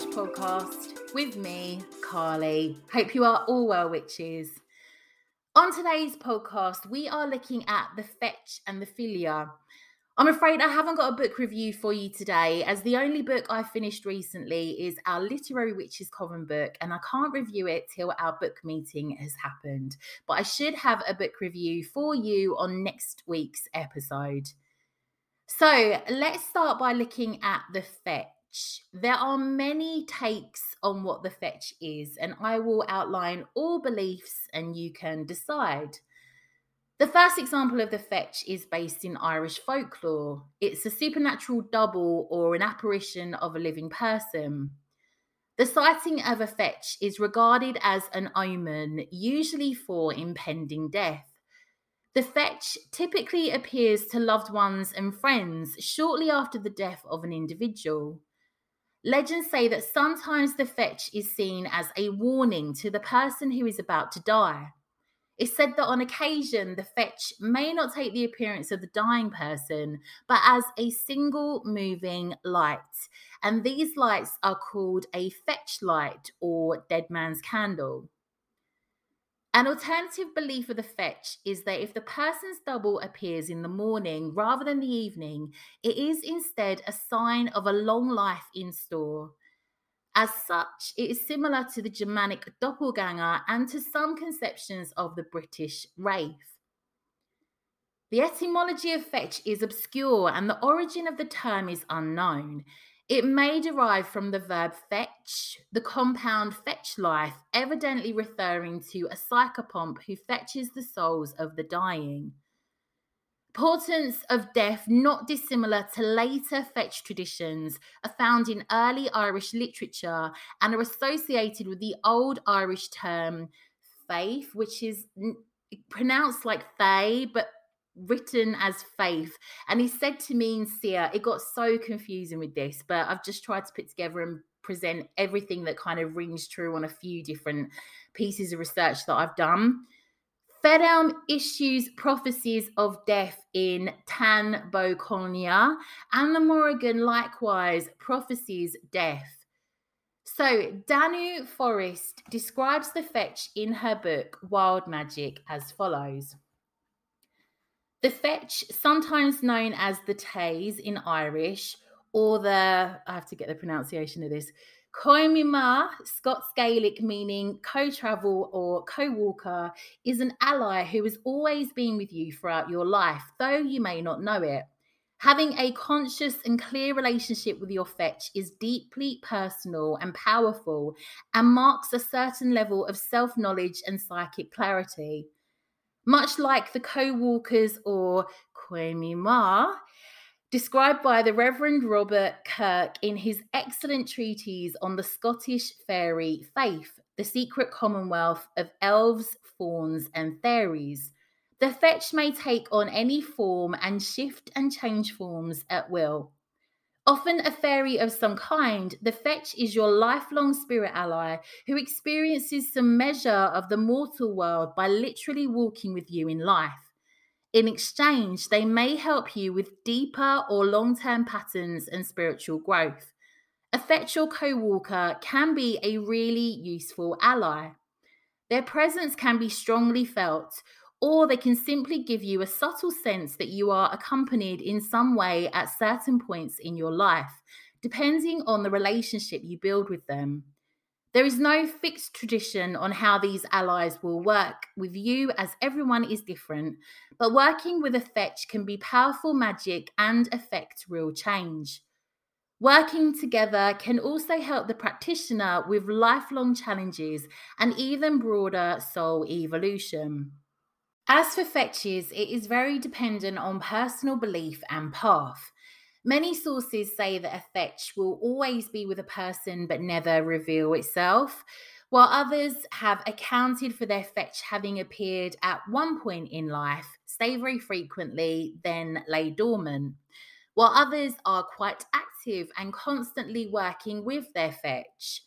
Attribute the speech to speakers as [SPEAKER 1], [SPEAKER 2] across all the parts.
[SPEAKER 1] Witch podcast with me, Carly. Hope you are all well, witches. On today's podcast, we are looking at the fetch and the fylgja. I'm afraid I haven't got a book review for you today, as the only book I finished recently is our Literary Witches Coven book, and I can't review it till our book meeting has happened. But I should have a book review for you on next week's episode. So let's start by looking at the fetch. There are many takes on what the fetch is, and I will outline all beliefs and you can decide. The first example of the fetch is based in Irish folklore. It's a supernatural double or an apparition of a living person. The sighting of a fetch is regarded as an omen, usually for impending death. The fetch typically appears to loved ones and friends shortly after the death of an individual. Legends say that sometimes the fetch is seen as a warning to the person who is about to die. It's said that on occasion, the fetch may not take the appearance of the dying person, but as a single moving light. And these lights are called a fetch light or dead man's candle. An alternative belief of the fetch is that if the person's double appears in the morning rather than the evening, it is instead a sign of a long life in store. As such, it is similar to the Germanic doppelganger and to some conceptions of the British wraith. The etymology of fetch is obscure and the origin of the term is unknown. It may derive from the verb fetch, the compound fetch life, evidently referring to a psychopomp who fetches the souls of the dying. Portents of death, not dissimilar to later fetch traditions, are found in early Irish literature and are associated with the old Irish term faith, which is pronounced like they, but written as faith and he said to me in Sia, it got so confusing with this, but I've just tried to put together and present everything that kind of rings true on a few different pieces of research that I've done. Fedelm issues prophecies of death in Táin Bó Cúailnge, and the Morrigan likewise prophesies death. So, Danu Forest describes the fetch in her book Wild Magic as follows. The fetch, sometimes known as the tays in Irish, or the, I have to get the pronunciation of this, Coimima, Scots Gaelic meaning co travel or co walker, is an ally who has always been with you throughout your life, though you may not know it. Having a conscious and clear relationship with your fetch is deeply personal and powerful and marks a certain level of self knowledge and psychic clarity. Much like the co walkers or Coimima, described by the Reverend Robert Kirk in his excellent treatise on the Scottish fairy faith, The Secret Commonwealth of Elves, Fauns, and Fairies. The fetch may take on any form and shift and change forms at will. Often a fairy of some kind, the fetch is your lifelong spirit ally who experiences some measure of the mortal world by literally walking with you in life. In exchange, they may help you with deeper or long term patterns and spiritual growth. A fetch or co walker can be a really useful ally. Their presence can be strongly felt, or they can simply give you a subtle sense that you are accompanied in some way at certain points in your life, depending on the relationship you build with them. There is no fixed tradition on how these allies will work with you, as everyone is different, but working with a fetch can be powerful magic and affect real change. Working together can also help the practitioner with lifelong challenges and even broader soul evolution. As for fetches, it is very dependent on personal belief and path. Many sources say that a fetch will always be with a person but never reveal itself, while others have accounted for their fetch having appeared at one point in life, stay very frequently, then lay dormant while others are quite active and constantly working with their fetch.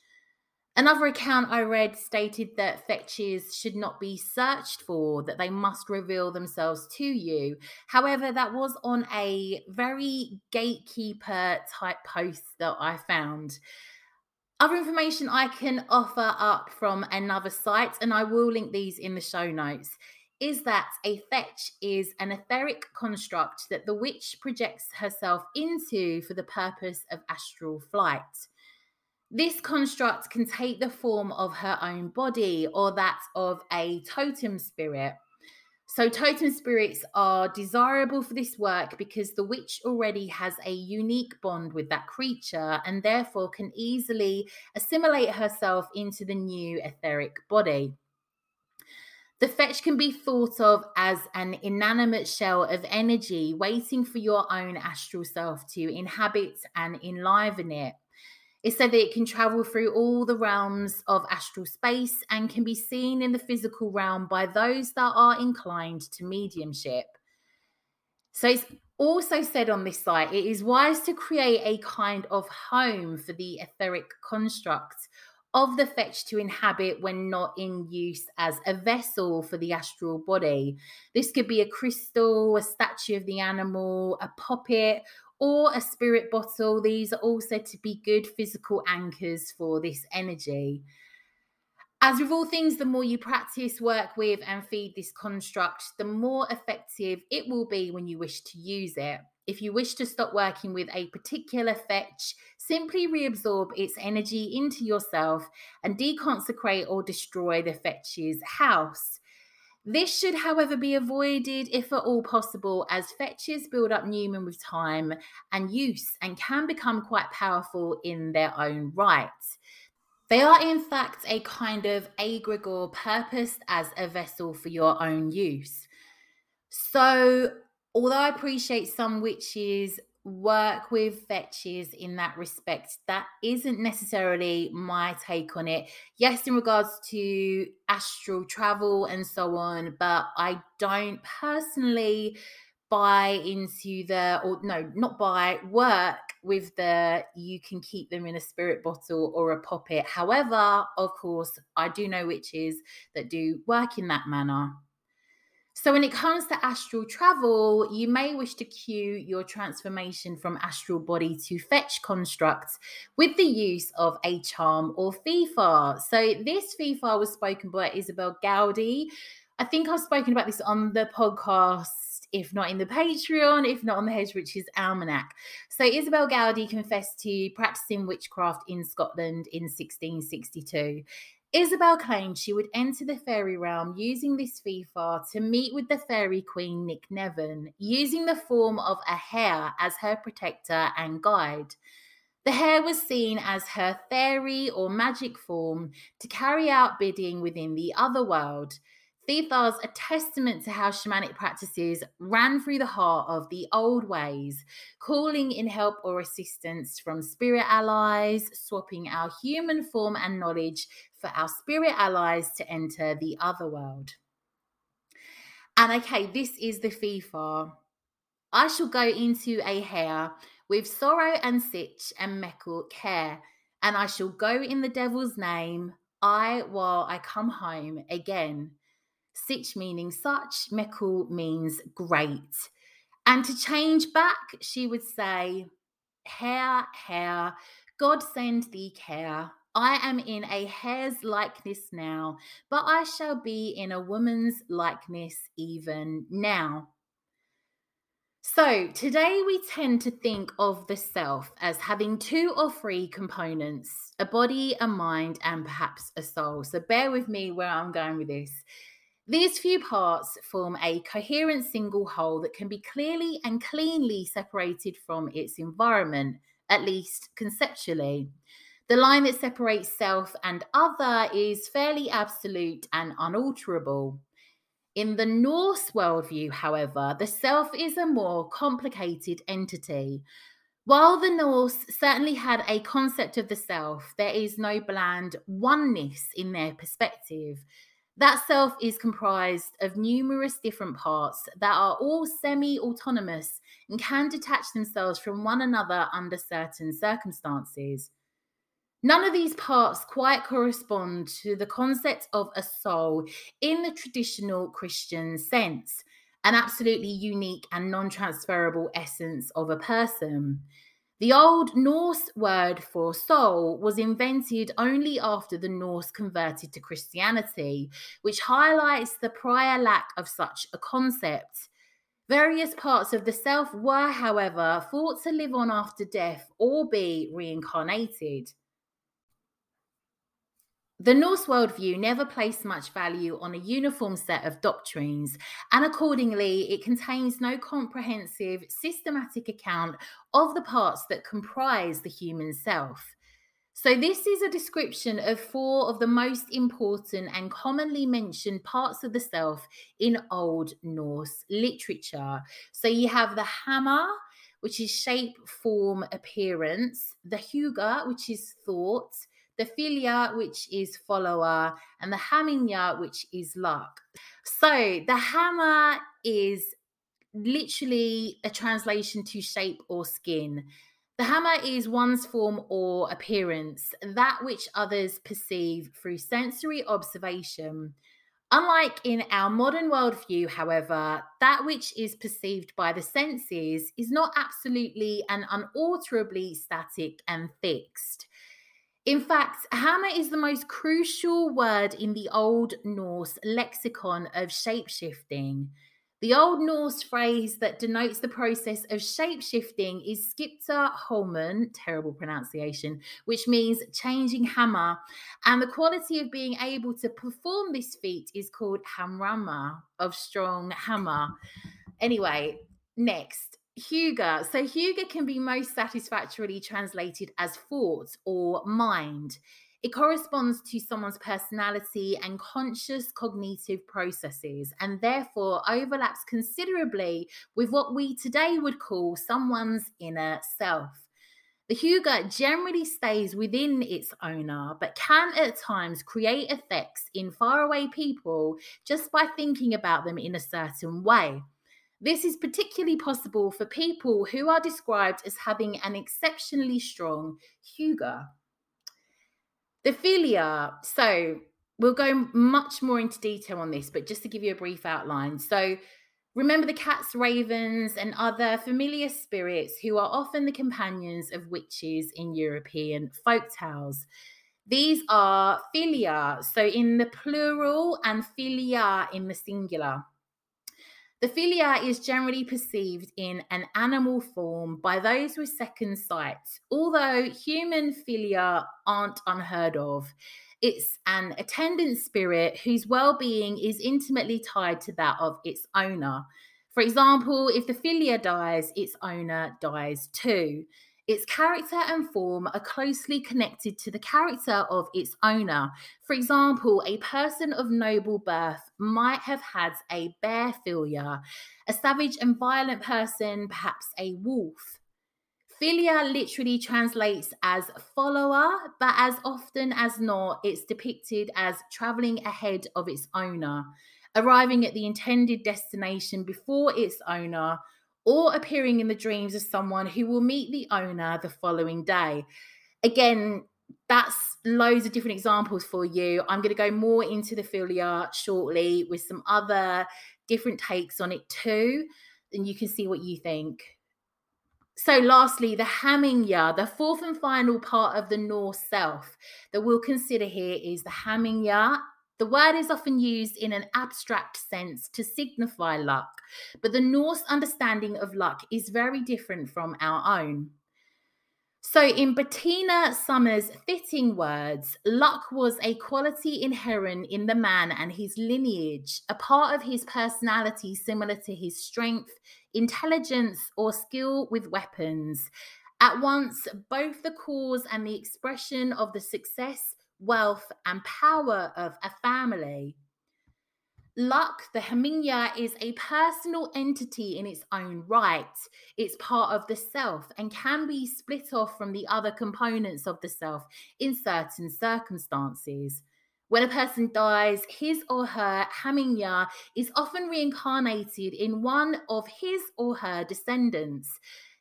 [SPEAKER 1] Another account I read stated that fetches should not be searched for, that they must reveal themselves to you. However, that was on a very gatekeeper type post that I found. Other information I can offer up from another site, and I will link these in the show notes, is that a fetch is an etheric construct that the witch projects herself into for the purpose of astral flight. This construct can take the form of her own body or that of a totem spirit. So, totem spirits are desirable for this work because the witch already has a unique bond with that creature and therefore can easily assimilate herself into the new etheric body. The fetch can be thought of as an inanimate shell of energy waiting for your own astral self to inhabit and enliven it. It's said that it can travel through all the realms of astral space and can be seen in the physical realm by those that are inclined to mediumship. So it's also said on this site it is wise to create a kind of home for the etheric construct of the fetch to inhabit when not in use as a vessel for the astral body. This could be a crystal, a statue of the animal, a puppet, or a spirit bottle. These are all said to be good physical anchors for this energy. As with all things, the more you practice, work with, and feed this construct, the more effective it will be when you wish to use it. If you wish to stop working with a particular fetch, simply reabsorb its energy into yourself and deconsecrate or destroy the fetch's house. This should, however, be avoided if at all possible, as fetches build up numen with time and use and can become quite powerful in their own right. They are, in fact, a kind of egregore purposed as a vessel for your own use. So, although I appreciate some witches work with fetches in that respect, that isn't necessarily my take on it. Yes, in regards to astral travel and so on, but I don't personally buy into the or no not buy work with the you can keep them in a spirit bottle or a poppet. however of course i do know witches that do work in that manner so, when it comes to astral travel, you may wish to cue your transformation from astral body to fetch constructs with the use of a charm or fith-fath. So, this fith-fath was spoken by Isobel Gowdie. I think I've spoken about this on the podcast, if not in the Patreon, if not on the Hedge Witches Almanac. So, Isobel Gowdie confessed to practicing witchcraft in Scotland in 1662. Isobel claimed she would enter the fairy realm using this fith-fath to meet with the fairy queen NicNevin, using the form of a hare as her protector and guide. The hare was seen as her fairy or magic form to carry out bidding within the other world. Fifas a testament to how shamanic practices ran through the heart of the old ways, calling in help or assistance from spirit allies, swapping our human form and knowledge for our spirit allies to enter the other world. And okay, this is the fith-fath. I shall go into a hare with sorrow and sitch and meckle care, and I shall go in the devil's name, I while I come home again. Sitch meaning such, meckle means great. And to change back, she would say, Hare, hare, God send thee care. I am in a hare's likeness now, but I shall be in a woman's likeness even now. So, today we tend to think of the self as having two or three components a body, a mind, and perhaps a soul. So, bear with me where I'm going with this. These few parts form a coherent single whole that can be clearly and cleanly separated from its environment, at least conceptually. The line that separates self and other is fairly absolute and unalterable. In the Norse worldview, however, the self is a more complicated entity. While the Norse certainly had a concept of the self, there is no bland oneness in their perspective. That self is comprised of numerous different parts that are all semi autonomous and can detach themselves from one another under certain circumstances. None of these parts quite correspond to the concept of a soul in the traditional Christian sense, an absolutely unique and non transferable essence of a person. The Old Norse word for soul was invented only after the Norse converted to Christianity, which highlights the prior lack of such a concept. Various parts of the self were, however, thought to live on after death or be reincarnated. The Norse worldview never placed much value on a uniform set of doctrines, and accordingly, it contains no comprehensive, systematic account of the parts that comprise the human self. So, this is a description of four of the most important and commonly mentioned parts of the self in Old Norse literature. So, you have the hamr, which is shape, form, appearance, the hugr, which is thought the fylgja, which is follower, and the hamingja, which is luck. So the hamr is literally a translation to shape or skin. The hamr is one's form or appearance, that which others perceive through sensory observation. Unlike in our modern worldview, however, that which is perceived by the senses is not absolutely and unalterably static and fixed. In fact, hamr is the most crucial word in the Old Norse lexicon of shapeshifting. The Old Norse phrase that denotes the process of shapeshifting is skipta holmen, terrible pronunciation, which means changing hamr. And the quality of being able to perform this feat is called hamrammr, of strong hamr. Anyway, next. Hugr. So, Hugr can be most satisfactorily translated as thought or mind. It corresponds to someone's personality and conscious cognitive processes, and therefore overlaps considerably with what we today would call someone's inner self. The Hugr generally stays within its owner, but can at times create effects in faraway people just by thinking about them in a certain way. This is particularly possible for people who are described as having an exceptionally strong hugr. The fylgja, so we'll go much more into detail on this, but just to give you a brief outline. So, remember the cats, ravens, and other familiar spirits who are often the companions of witches in European folk tales. These are fylgjur, so in the plural, and fylgja in the singular. The fylgja is generally perceived in an animal form by those with second sight, although human fylgja aren't unheard of. It's an attendant spirit whose well being is intimately tied to that of its owner. For example, if the fylgja dies, its owner dies too. Its character and form are closely connected to the character of its owner. For example, a person of noble birth might have had a bear fylgja, a savage and violent person, perhaps a wolf. Fylgja literally translates as follower, but as often as not, it's depicted as traveling ahead of its owner, arriving at the intended destination before its owner, or appearing in the dreams of someone who will meet the owner the following day. Again, that's loads of different examples for you. I'm going to go more into the fylgja shortly with some other different takes on it too, and you can see what you think. So, lastly, the Hamingja, the fourth and final part of the Norse self that we'll consider here is the Hamingja The word is often used in an abstract sense to signify luck, but the Norse understanding of luck is very different from our own. So, in Bettina Sommer's fitting words, luck was a quality inherent in the man and his lineage, a part of his personality similar to his strength, intelligence, or skill with weapons. At once, both the cause and the expression of the success, wealth, and power of a family. Luck, the Hamingja, is a personal entity in its own right. It's part of the self and can be split off from the other components of the self in certain circumstances. When a person dies, his or her Hamingja is often reincarnated in one of his or her descendants,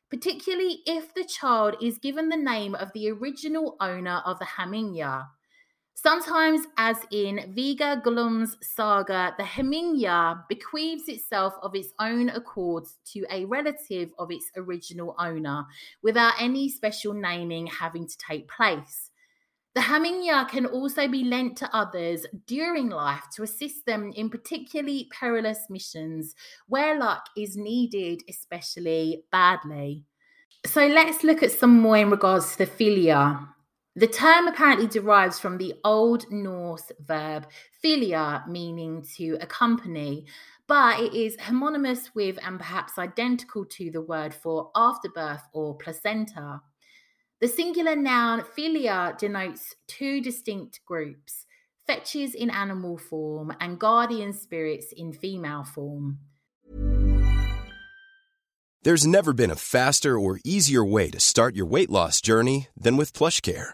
[SPEAKER 1] particularly if the child is given the name of the original owner of the Hamingja. Sometimes, as in Viga Glum's saga, the Hamingja bequeaths itself of its own accord to a relative of its original owner without any special naming having to take place. The Hamingja can also be lent to others during life to assist them in particularly perilous missions where luck is needed especially badly. So let's look at some more in regards to the fylgja. The term apparently derives from the Old Norse verb fylgja, meaning to accompany, but it is homonymous with and perhaps identical to the word for afterbirth or placenta. The singular noun fylgja denotes two distinct groups fetches in animal form and guardian spirits in female form.
[SPEAKER 2] There's never been a faster or easier way to start your weight loss journey than with PlushCare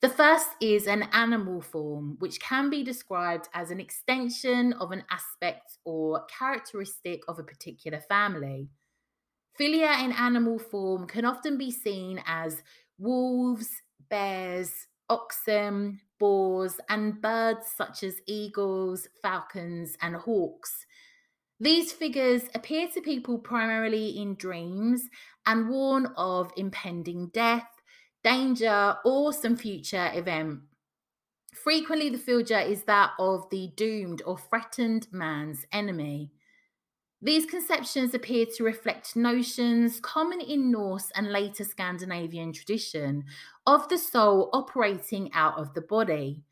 [SPEAKER 1] The first is an animal form, which can be described as an extension of an aspect or characteristic of a particular family. Fylgja in animal form can often be seen as wolves, bears, oxen, boars, and birds such as eagles, falcons, and hawks. These figures appear to people primarily in dreams and warn of impending death, danger, or some future event. Frequently, the figure is that of the doomed or threatened man's enemy. These conceptions appear to reflect notions common in Norse and later Scandinavian tradition of the soul operating out of the body.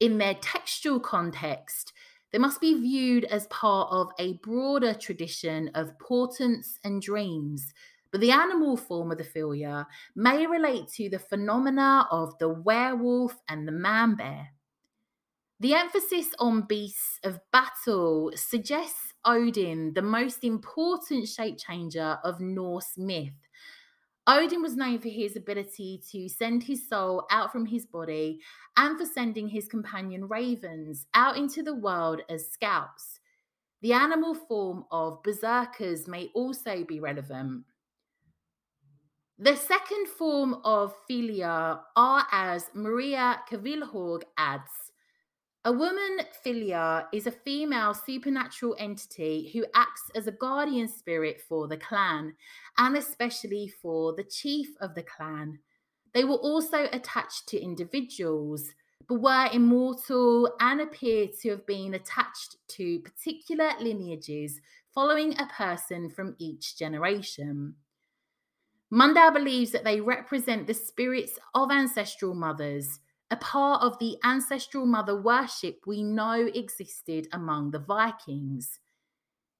[SPEAKER 1] In their textual context, they must be viewed as part of a broader tradition of portents and dreams. But the animal form of the fylgja may relate to the phenomena of the werewolf and the man bear. The emphasis on beasts of battle suggests Odin the most important shape changer of Norse myth, Odin was known for his ability to send his soul out from his body and for sending his companion ravens out into the world as scouts. The animal form of berserkers may also be relevant. The second form of fylgja are as Maria Kvilhaug adds a woman, Fylgja, is a female supernatural entity who acts as a guardian spirit for the clan, and especially for the chief of the clan. They were also attached to individuals, but were immortal and appear to have been attached to particular lineages following a person from each generation. Mundal believes that they represent the spirits of ancestral mothers a part of the ancestral mother worship we know existed among the Vikings.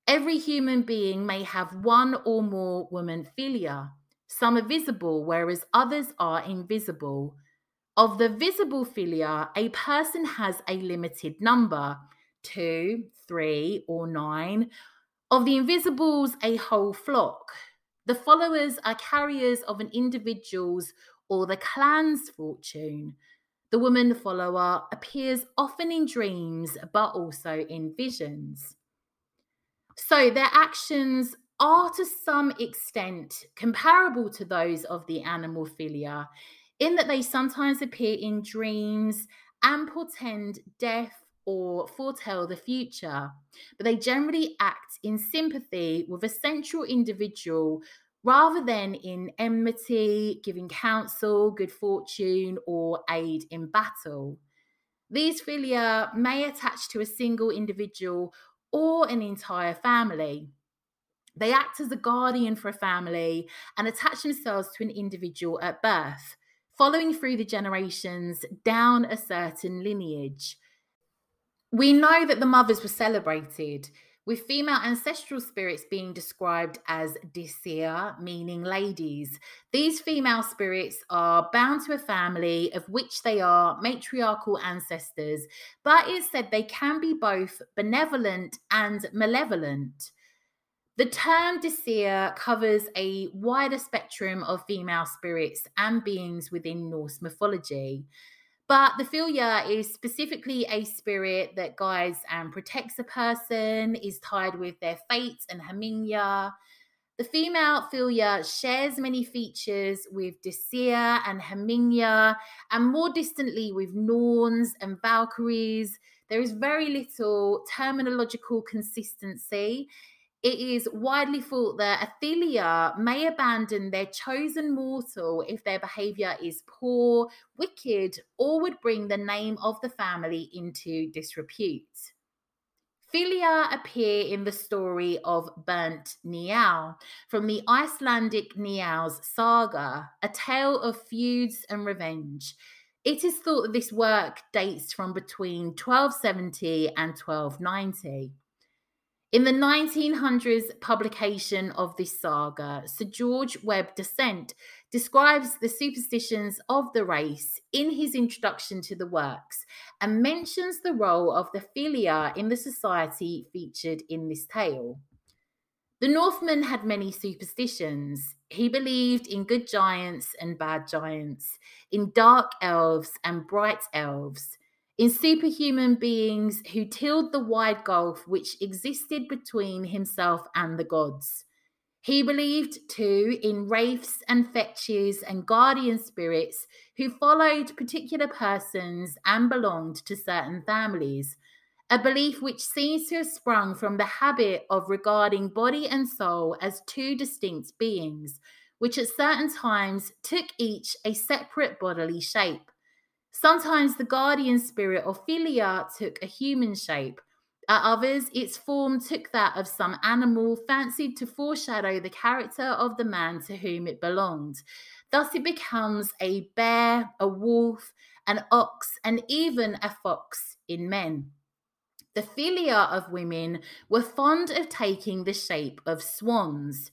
[SPEAKER 1] Every human being may have one or more woman fylgja. Some are visible, whereas others are invisible. Of the visible fylgja, a person has a limited number two, three, or nine. Of the invisibles, a whole flock. The followers are carriers of an individual's or the clan's fortune. The woman follower appears often in dreams, but also in visions. So their actions are to some extent comparable to those of the animal fylgja, in that they sometimes appear in dreams and portend death or foretell the future, but they generally act in sympathy with a central individual rather than in enmity, giving counsel, good fortune, or aid in battle. These fylgja may attach to a single individual or an entire family. They act as a guardian for a family and attach themselves to an individual at birth, following through the generations down a certain lineage. We know that the mothers were celebrated, with female ancestral spirits being described as Disir, meaning ladies. These female spirits are bound to a family of which they are matriarchal ancestors, but it's said they can be both benevolent and malevolent. The term Disir covers a wider spectrum of female spirits and beings within Norse mythology. But the fylgja is specifically a spirit that guides and protects a person, is tied with their fate and Hamingja. The female fylgja shares many features with Disir and Hamingja, and more distantly with Norns and Valkyries. There is very little terminological consistency it is widely thought that Athelia may abandon their chosen mortal if their behavior is poor, wicked, or would bring the name of the family into disrepute. Fylgja appear in the story of Burnt Njal from the Icelandic Njal's saga, a tale of feuds and revenge. It is thought that this work dates from between 1270 and 1290. In the 1900s publication of this saga, Sir George Webbe Dasent describes the superstitions of the race in his introduction to the works and mentions the role of the fylgja in the society featured in this tale. The Northman had many superstitions. He believed in good giants and bad giants, in dark elves and bright elves in superhuman beings who tilled the wide gulf which existed between himself and the gods. He believed too in wraiths and fetches and guardian spirits who followed particular persons and belonged to certain families, a belief which seems to have sprung from the habit of regarding body and soul as two distinct beings, which at certain times took each a separate bodily shape. Sometimes the guardian spirit or fylgja took a human shape. At others, its form took that of some animal fancied to foreshadow the character of the man to whom it belonged. Thus, it becomes a bear, a wolf, an ox, and even a fox in men. The fylgja of women were fond of taking the shape of swans.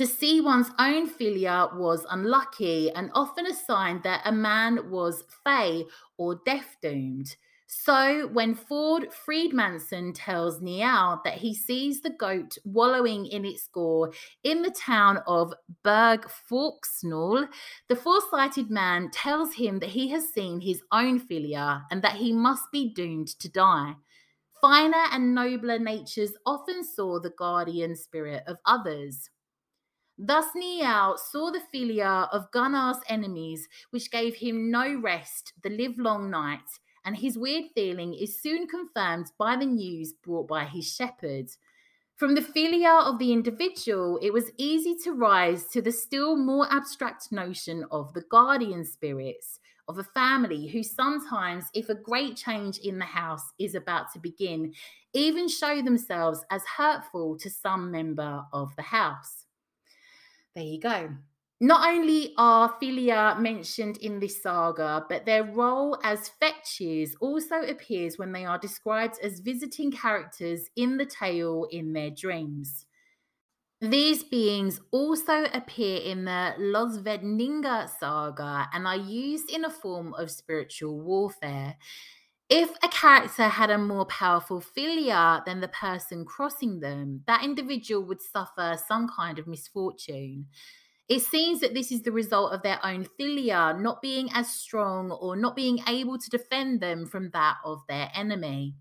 [SPEAKER 1] To see one's own fylgja was unlucky and often a sign that a man was fey or death doomed. So when Thord Freedmanson tells Njal that he sees the goat wallowing in its gore in the town of Berg Forksnall, the foresighted man tells him that he has seen his own fylgja and that he must be doomed to die. Finer and nobler natures often saw the guardian spirit of others. Thus Njal saw the fylgja of Gunnar's enemies, which gave him no rest the livelong night, and his weird feeling is soon confirmed by the news brought by his shepherd. From the fylgja of the individual, it was easy to rise to the still more abstract notion of the guardian spirits of a family who sometimes, if a great change in the house is about to begin, even show themselves as hurtful to some member of the house. There you go. Not only are Fylgja mentioned in this saga, but their role as fetches also appears when they are described as visiting characters in the tale in their dreams. These beings also appear in the Ljósvetninga saga and are used in a form of spiritual warfare. If a character had a more powerful fylgja than the person crossing them, that individual would suffer some kind of misfortune. It seems that this is the result of their own fylgja not being as strong or not being able to defend them from that of their enemy.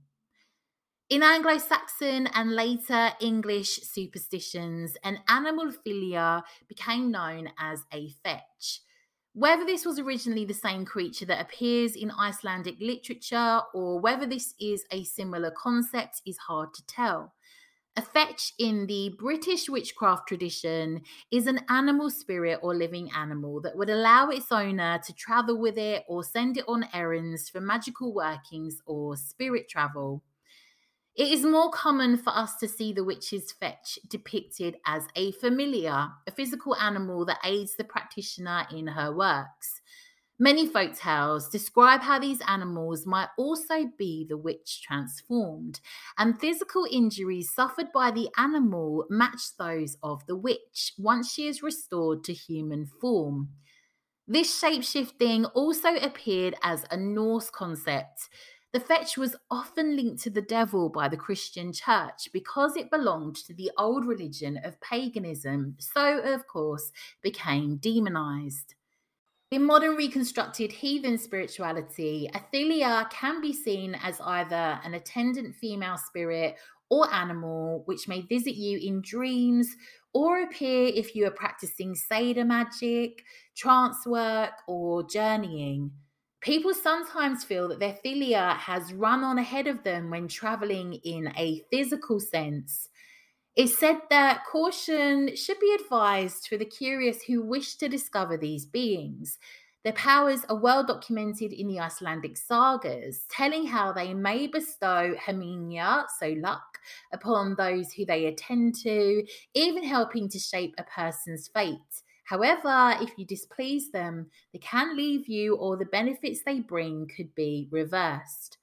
[SPEAKER 1] In Anglo Saxon and later English superstitions, an animal fylgja became known as a fetch. Whether this was originally the same creature that appears in Icelandic literature or whether this is a similar concept is hard to tell. A fetch in the British witchcraft tradition is an animal spirit or living animal that would allow its owner to travel with it or send it on errands for magical workings or spirit travel. It is more common for us to see the witch's fetch depicted as a familiar, a physical animal that aids the practitioner in her works. Many folk tales describe how these animals might also be the witch transformed, and physical injuries suffered by the animal match those of the witch once she is restored to human form. This shapeshifting also appeared as a Norse concept. The fetch was often linked to the devil by the Christian church because it belonged to the old religion of paganism, so, of course, became demonized. In modern reconstructed heathen spirituality, Athelia can be seen as either an attendant female spirit or animal which may visit you in dreams or appear if you are practicing Seidr magic, trance work, or journeying. People sometimes feel that their fylgja has run on ahead of them when traveling in a physical sense. It's said that caution should be advised for the curious who wish to discover these beings. Their powers are well documented in the Icelandic sagas, telling how they may bestow hamingja, so luck, upon those who they attend to, even helping to shape a person's fate. However, if you displease them, they can leave you, or the benefits they bring could be reversed.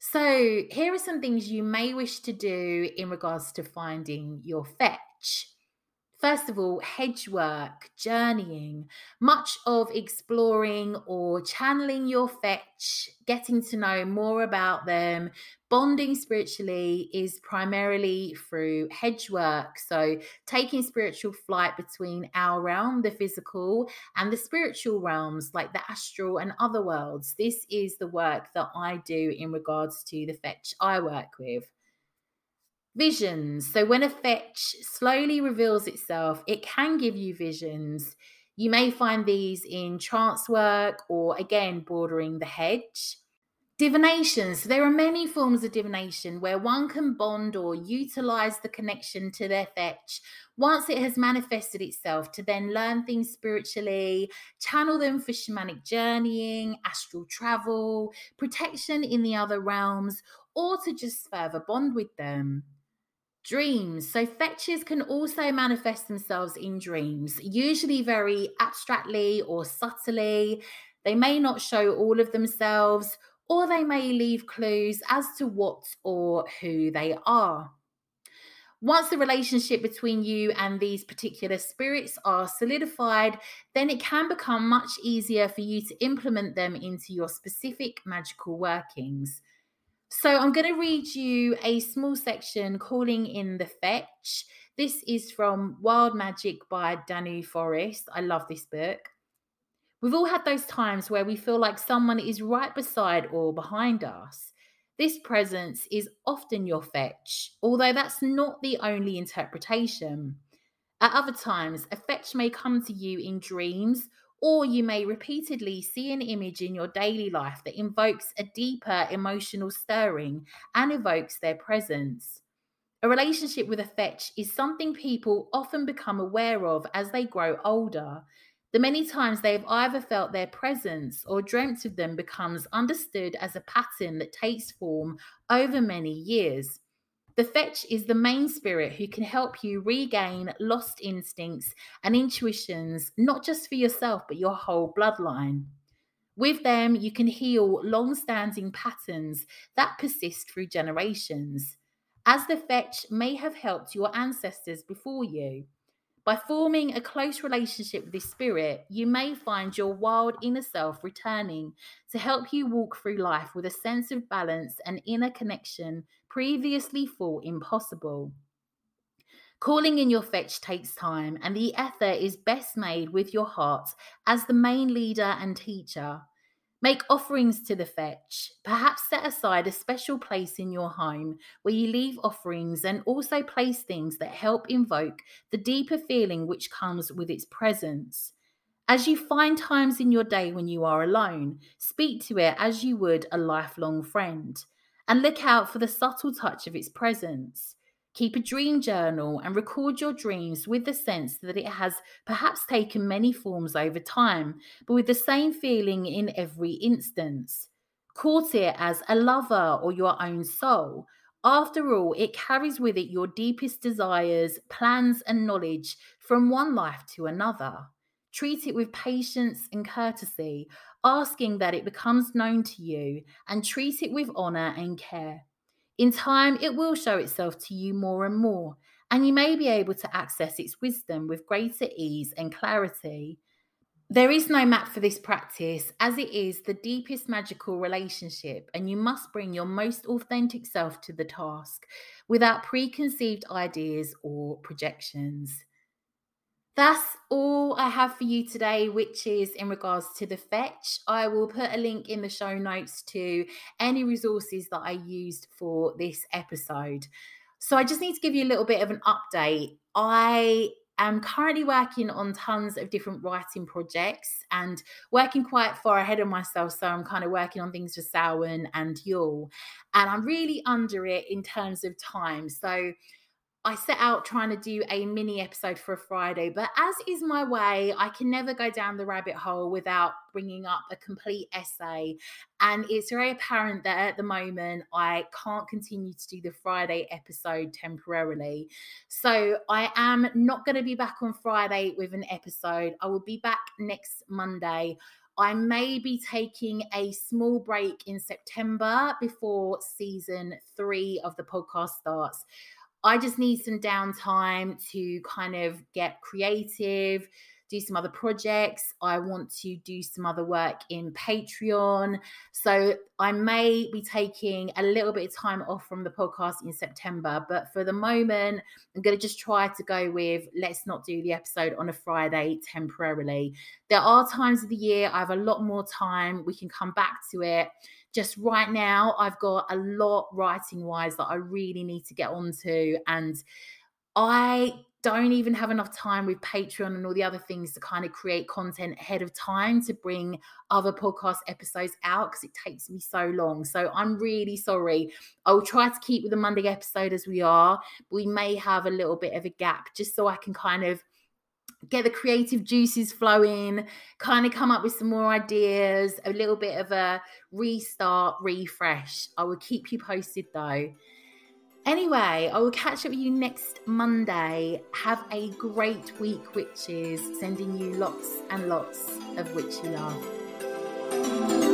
[SPEAKER 1] So, here are some things you may wish to do in regards to finding your fetch. First of all, hedge work, journeying, much of exploring or channeling your fetch, getting to know more about them, bonding spiritually is primarily through hedge work. So, taking spiritual flight between our realm, the physical, and the spiritual realms like the astral and other worlds. This is the work that I do in regards to the fetch I work with. Visions. So when a fetch slowly reveals itself, it can give you visions. You may find these in trance work or again bordering the hedge. Divination. So there are many forms of divination where one can bond or utilize the connection to their fetch once it has manifested itself to then learn things spiritually, channel them for shamanic journeying, astral travel, protection in the other realms, or to just further bond with them. Dreams. So, fetches can also manifest themselves in dreams, usually very abstractly or subtly. They may not show all of themselves, or they may leave clues as to what or who they are. Once the relationship between you and these particular spirits are solidified, then it can become much easier for you to implement them into your specific magical workings. So I'm going to read you a small section calling in the fetch. This is from Wild Magic by Danu Forest. I love this book. We've all had those times where we feel like someone is right beside or behind us. This presence is often your fetch, although that's not the only interpretation. At other times, a fetch may come to you in dreams or you may repeatedly see an image in your daily life that invokes a deeper emotional stirring and evokes their presence. A relationship with a fetch is something people often become aware of as they grow older. The many times they have either felt their presence or dreamt of them becomes understood as a pattern that takes form over many years. The fetch is the main spirit who can help you regain lost instincts and intuitions, not just for yourself, but your whole bloodline. With them, you can heal long standing patterns that persist through generations, as the fetch may have helped your ancestors before you. By forming a close relationship with this spirit, you may find your wild inner self returning to help you walk through life with a sense of balance and inner connection previously thought impossible. Calling in your fetch takes time, and the ether is best made with your heart as the main leader and teacher. Make offerings to the fetch. Perhaps set aside a special place in your home where you leave offerings and also place things that help invoke the deeper feeling which comes with its presence. As you find times in your day when you are alone, speak to it as you would a lifelong friend and look out for the subtle touch of its presence. Keep a dream journal and record your dreams with the sense that it has perhaps taken many forms over time, but with the same feeling in every instance. Court it as a lover or your own soul. After all, it carries with it your deepest desires, plans, and knowledge from one life to another. Treat it with patience and courtesy, asking that it becomes known to you, and treat it with honor and care. In time, it will show itself to you more and more, and you may be able to access its wisdom with greater ease and clarity. There is no map for this practice, as it is the deepest magical relationship, and you must bring your most authentic self to the task without preconceived ideas or projections. That's all I have for you today, which is in regards to the fetch. I will put a link in the show notes to any resources that I used for this episode. So I just need to give you a little bit of an update. I am currently working on tons of different writing projects and working quite far ahead of myself. So I'm kind of working on things for Samhain and Yule, and I'm really under it in terms of time. So I set out trying to do a mini episode for a Friday, but as is my way, I can never go down the rabbit hole without bringing up a complete essay. And it's very apparent that at the moment I can't continue to do the Friday episode temporarily. So I am not going to be back on Friday with an episode. I will be back next Monday. I may be taking a small break in September before season three of the podcast starts. I just need some downtime to kind of get creative, do some other projects. I want to do some other work in Patreon. So I may be taking a little bit of time off from the podcast in September. But for the moment, I'm going to just try to go with let's not do the episode on a Friday temporarily. There are times of the year I have a lot more time. We can come back to it just right now, I've got a lot writing wise that I really need to get onto. And I don't even have enough time with Patreon and all the other things to kind of create content ahead of time to bring other podcast episodes out because it takes me so long. So I'm really sorry. I'll try to keep with the Monday episode as we are. but We may have a little bit of a gap just so I can kind of get the creative juices flowing, kind of come up with some more ideas, a little bit of a restart, refresh. I will keep you posted though. Anyway, I will catch up with you next Monday. Have a great week, witches. Sending you lots and lots of witchy love.